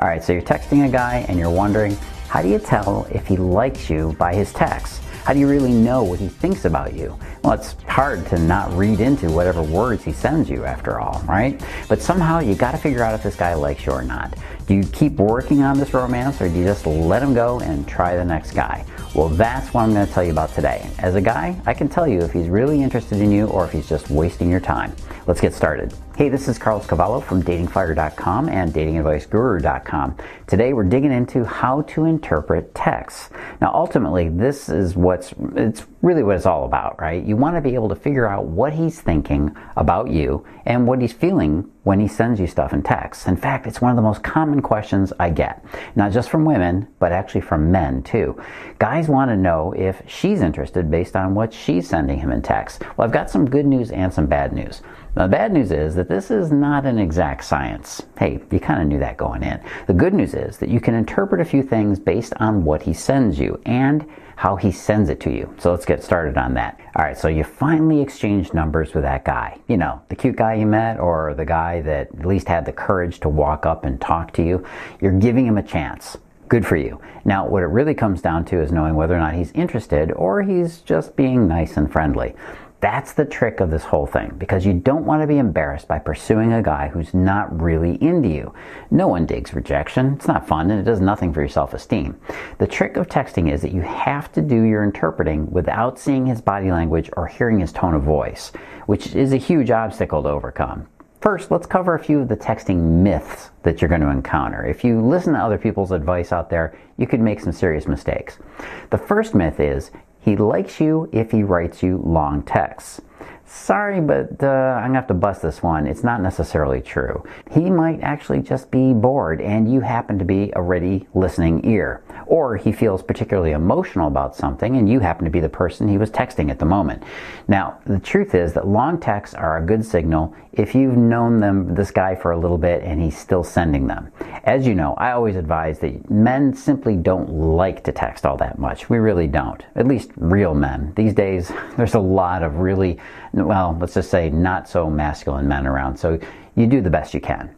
All right, so you're texting a guy and you're wondering, how do you tell if he likes you by his text? How do you really know what he thinks about you? Well, it's hard to not read into whatever words he sends you, after all, right? But somehow you got to figure out if this guy likes you or not. Do you keep working on this romance or do you just let him go and try the next guy? Well, that's what I'm to tell you about today. As a guy, I can tell you if he's really interested in you or if he's just wasting your time. Let's get started. Hey, this is Carlos Cavallo from datingfire.com and datingadviceguru.com. Today we're digging into how to interpret texts. Now, ultimately, this is what's it's really what it's all about, right? You want to be able to figure out what he's thinking about you and what he's feeling when he sends you stuff in text. In fact, it's one of the most common questions I get, not just from women, but actually from men too. Guys want to know if she's interested based on what she's sending him in text. Well, I've got some good news and some bad news. The bad news is that this is not an exact science. Hey, you kind of knew that going in. The good news is that you can interpret a few things based on what he sends you and how he sends it to you. So let's get started on that. All right, so you finally exchanged numbers with that guy. You know, the cute guy you met or the guy that at least had the courage to walk up and talk to you. You're giving him a chance. Good for you. Now, what it really comes down to is knowing whether or not he's interested or he's just being nice and friendly. That's the trick of this whole thing because you don't want to be embarrassed by pursuing a guy who's not really into you. No one digs rejection. It's not fun and it does nothing for your self esteem. The trick of texting is that you have to do your interpreting without seeing his body language or hearing his tone of voice, which is a huge obstacle to overcome. First, let's cover a few of the texting myths that you're going to encounter. If you listen to other people's advice out there, you could make some serious mistakes. The first myth is he likes you if he writes you long texts. Sorry, but uh, I'm gonna have to bust this one. It's not necessarily true. He might actually just be bored and you happen to be a ready listening ear. Or he feels particularly emotional about something and you happen to be the person he was texting at the moment. Now, the truth is that long texts are a good signal if you've known them, this guy for a little bit and he's still sending them. As you know, I always advise that men simply don't like to text all that much. We really don't. At least real men. These days, there's a lot of really well, let's just say not so masculine men around. So you do the best you can.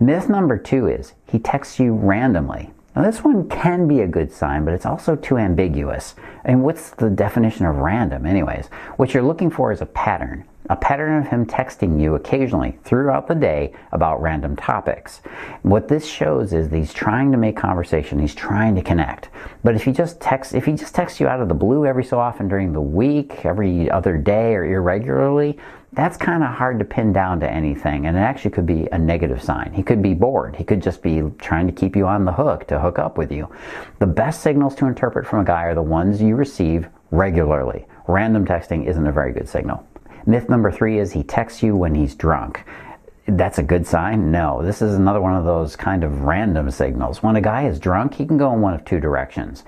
Myth number two is he texts you randomly. Now, this one can be a good sign, but it's also too ambiguous. And what's the definition of random, anyways? What you're looking for is a pattern a pattern of him texting you occasionally throughout the day about random topics. What this shows is that he's trying to make conversation, he's trying to connect. But if he just texts if he just texts you out of the blue every so often during the week, every other day or irregularly, that's kind of hard to pin down to anything and it actually could be a negative sign. He could be bored. He could just be trying to keep you on the hook to hook up with you. The best signals to interpret from a guy are the ones you receive regularly. Random texting isn't a very good signal. Myth number three is he texts you when he's drunk. That's a good sign? No. This is another one of those kind of random signals. When a guy is drunk, he can go in one of two directions.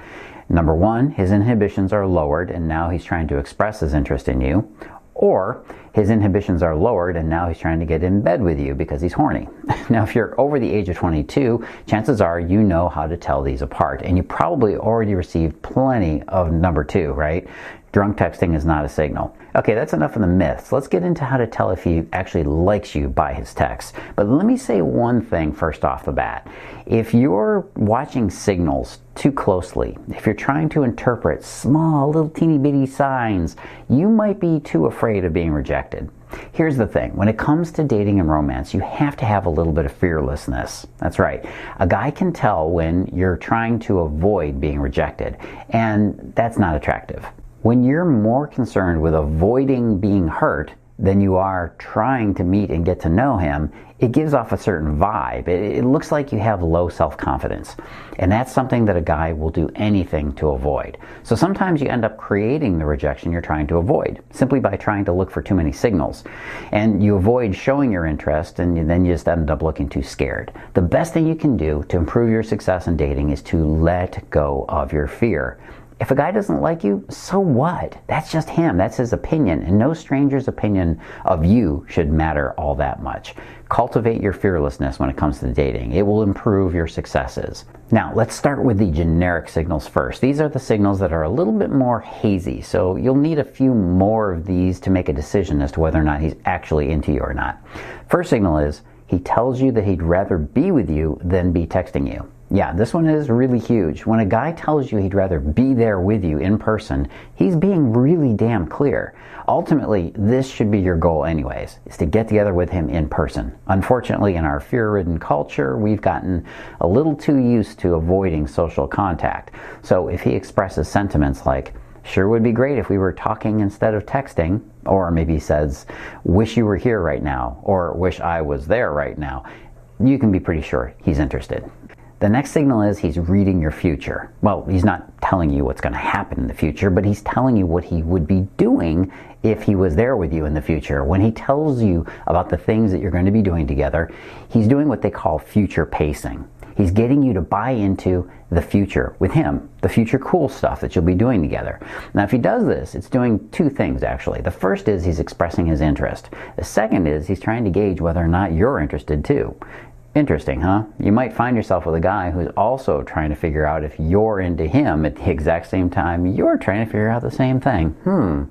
Number one, his inhibitions are lowered and now he's trying to express his interest in you. Or his inhibitions are lowered and now he's trying to get in bed with you because he's horny. now, if you're over the age of 22, chances are you know how to tell these apart and you probably already received plenty of number two, right? Drunk texting is not a signal. Okay, that's enough of the myths. Let's get into how to tell if he actually likes you by his text. But let me say one thing first off the bat. If you're watching signals too closely, if you're trying to interpret small, little teeny bitty signs, you might be too afraid of being rejected. Here's the thing when it comes to dating and romance, you have to have a little bit of fearlessness. That's right. A guy can tell when you're trying to avoid being rejected, and that's not attractive. When you're more concerned with avoiding being hurt than you are trying to meet and get to know him, it gives off a certain vibe. It, it looks like you have low self confidence. And that's something that a guy will do anything to avoid. So sometimes you end up creating the rejection you're trying to avoid simply by trying to look for too many signals. And you avoid showing your interest and then you just end up looking too scared. The best thing you can do to improve your success in dating is to let go of your fear. If a guy doesn't like you, so what? That's just him. That's his opinion. And no stranger's opinion of you should matter all that much. Cultivate your fearlessness when it comes to dating. It will improve your successes. Now, let's start with the generic signals first. These are the signals that are a little bit more hazy, so you'll need a few more of these to make a decision as to whether or not he's actually into you or not. First signal is he tells you that he'd rather be with you than be texting you. Yeah, this one is really huge. When a guy tells you he'd rather be there with you in person, he's being really damn clear. Ultimately, this should be your goal anyways, is to get together with him in person. Unfortunately, in our fear-ridden culture, we've gotten a little too used to avoiding social contact. So if he expresses sentiments like, sure would be great if we were talking instead of texting, or maybe says, wish you were here right now, or wish I was there right now, you can be pretty sure he's interested. The next signal is he's reading your future. Well, he's not telling you what's going to happen in the future, but he's telling you what he would be doing if he was there with you in the future. When he tells you about the things that you're going to be doing together, he's doing what they call future pacing. He's getting you to buy into the future with him, the future cool stuff that you'll be doing together. Now, if he does this, it's doing two things actually. The first is he's expressing his interest. The second is he's trying to gauge whether or not you're interested too. Interesting, huh? You might find yourself with a guy who's also trying to figure out if you're into him at the exact same time you're trying to figure out the same thing. Hmm.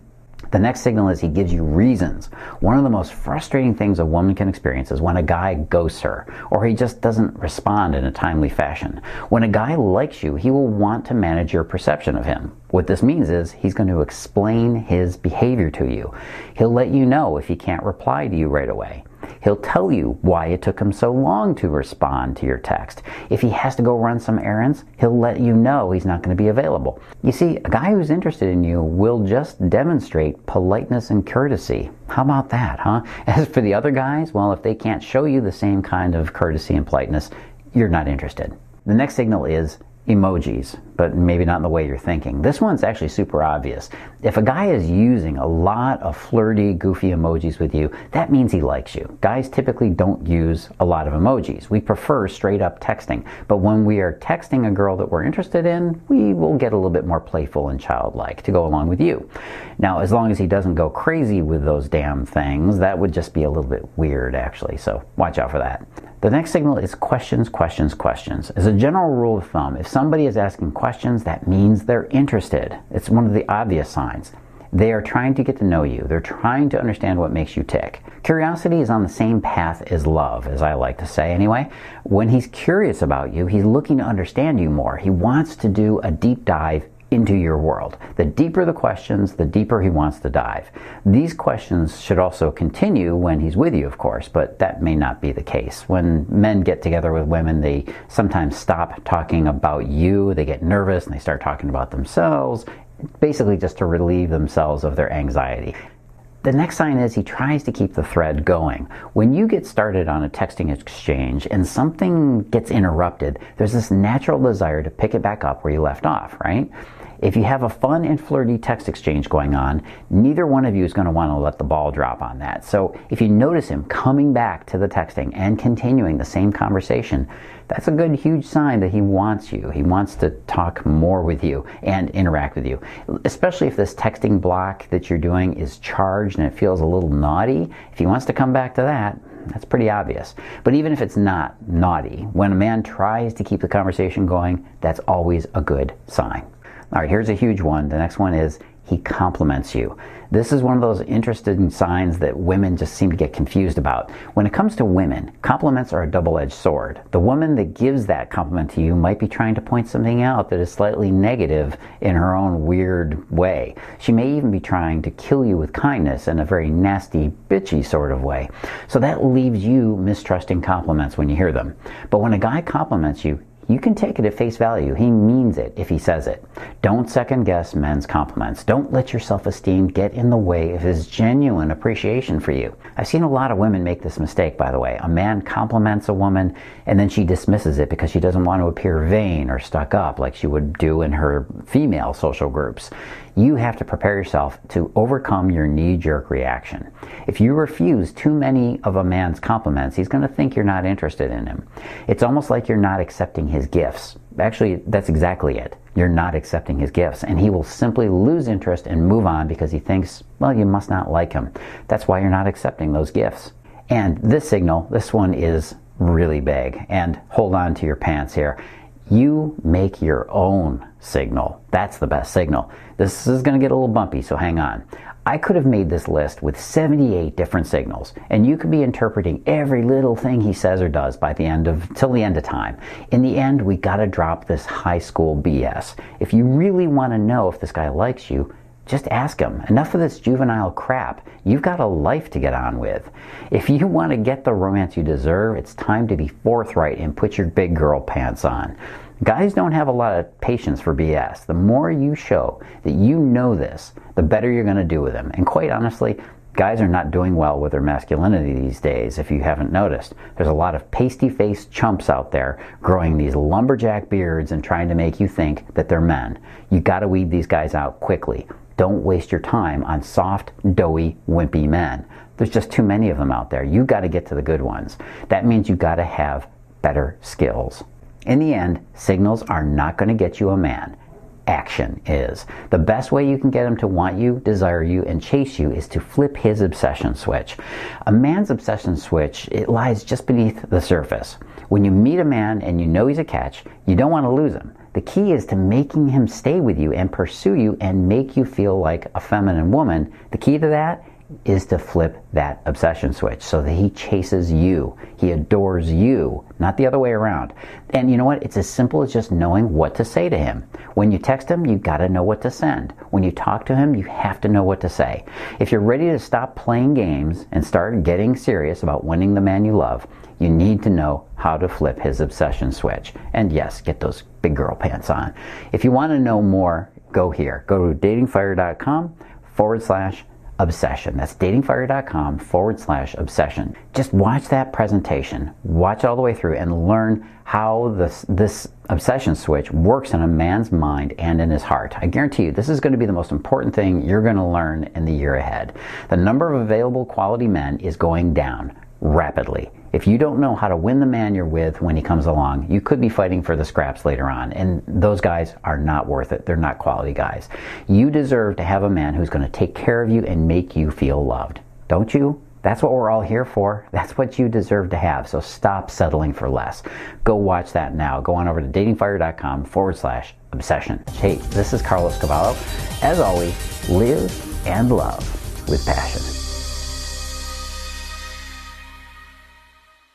The next signal is he gives you reasons. One of the most frustrating things a woman can experience is when a guy ghosts her or he just doesn't respond in a timely fashion. When a guy likes you, he will want to manage your perception of him. What this means is he's going to explain his behavior to you. He'll let you know if he can't reply to you right away. He'll tell you why it took him so long to respond to your text. If he has to go run some errands, he'll let you know he's not going to be available. You see, a guy who's interested in you will just demonstrate politeness and courtesy. How about that, huh? As for the other guys, well, if they can't show you the same kind of courtesy and politeness, you're not interested. The next signal is emojis, but maybe not in the way you're thinking. This one's actually super obvious. If a guy is using a lot of flirty, goofy emojis with you, that means he likes you. Guys typically don't use a lot of emojis. We prefer straight up texting. But when we are texting a girl that we're interested in, we will get a little bit more playful and childlike to go along with you. Now, as long as he doesn't go crazy with those damn things, that would just be a little bit weird actually. So watch out for that. The next signal is questions, questions, questions. As a general rule of thumb, if somebody is asking questions, that means they're interested. It's one of the obvious signs. They are trying to get to know you. They're trying to understand what makes you tick. Curiosity is on the same path as love, as I like to say anyway. When he's curious about you, he's looking to understand you more. He wants to do a deep dive into your world. The deeper the questions, the deeper he wants to dive. These questions should also continue when he's with you, of course, but that may not be the case. When men get together with women, they sometimes stop talking about you, they get nervous, and they start talking about themselves, basically just to relieve themselves of their anxiety. The next sign is he tries to keep the thread going. When you get started on a texting exchange and something gets interrupted, there's this natural desire to pick it back up where you left off, right? If you have a fun and flirty text exchange going on, neither one of you is going to want to let the ball drop on that. So if you notice him coming back to the texting and continuing the same conversation, that's a good huge sign that he wants you. He wants to talk more with you and interact with you. Especially if this texting block that you're doing is charged and it feels a little naughty. If he wants to come back to that, that's pretty obvious. But even if it's not naughty, when a man tries to keep the conversation going, that's always a good sign. All right, here's a huge one. The next one is he compliments you. This is one of those interesting signs that women just seem to get confused about. When it comes to women, compliments are a double edged sword. The woman that gives that compliment to you might be trying to point something out that is slightly negative in her own weird way. She may even be trying to kill you with kindness in a very nasty, bitchy sort of way. So that leaves you mistrusting compliments when you hear them. But when a guy compliments you, you can take it at face value. He means it if he says it. Don't second guess men's compliments. Don't let your self esteem get in the way of his genuine appreciation for you. I've seen a lot of women make this mistake, by the way. A man compliments a woman and then she dismisses it because she doesn't want to appear vain or stuck up like she would do in her female social groups you have to prepare yourself to overcome your knee jerk reaction. If you refuse too many of a man's compliments, he's going to think you're not interested in him. It's almost like you're not accepting his gifts. Actually, that's exactly it. You're not accepting his gifts, and he will simply lose interest and move on because he thinks, well, you must not like him. That's why you're not accepting those gifts. And this signal, this one is really big. And hold on to your pants here. You make your own signal. That's the best signal. This is going to get a little bumpy, so hang on. I could have made this list with 78 different signals, and you could be interpreting every little thing he says or does by the end of till the end of time. In the end, we got to drop this high school BS. If you really want to know if this guy likes you, just ask him. Enough of this juvenile crap. You've got a life to get on with. If you want to get the romance you deserve, it's time to be forthright and put your big girl pants on. Guys don't have a lot of patience for BS. The more you show that you know this, the better you're going to do with them. And quite honestly, guys are not doing well with their masculinity these days, if you haven't noticed. There's a lot of pasty faced chumps out there growing these lumberjack beards and trying to make you think that they're men. You got to weed these guys out quickly. Don't waste your time on soft, doughy, wimpy men. There's just too many of them out there. You got to get to the good ones. That means you got to have better skills. In the end, signals are not going to get you a man. Action is. The best way you can get him to want you, desire you, and chase you is to flip his obsession switch. A man's obsession switch, it lies just beneath the surface. When you meet a man and you know he's a catch, you don't want to lose him. The key is to making him stay with you and pursue you and make you feel like a feminine woman. The key to that is to flip that obsession switch so that he chases you. He adores you, not the other way around. And you know what? It's as simple as just knowing what to say to him. When you text him, you got to know what to send. When you talk to him, you have to know what to say. If you're ready to stop playing games and start getting serious about winning the man you love, you need to know how to flip his obsession switch. And yes, get those big girl pants on. If you want to know more, go here. Go to datingfire.com forward slash obsession. That's datingfire.com forward slash obsession. Just watch that presentation, watch it all the way through, and learn how this, this obsession switch works in a man's mind and in his heart. I guarantee you, this is going to be the most important thing you're going to learn in the year ahead. The number of available quality men is going down rapidly. If you don't know how to win the man you're with when he comes along, you could be fighting for the scraps later on. And those guys are not worth it. They're not quality guys. You deserve to have a man who's going to take care of you and make you feel loved. Don't you? That's what we're all here for. That's what you deserve to have. So stop settling for less. Go watch that now. Go on over to datingfire.com forward slash obsession. Hey, this is Carlos Cavallo. As always, live and love with passion.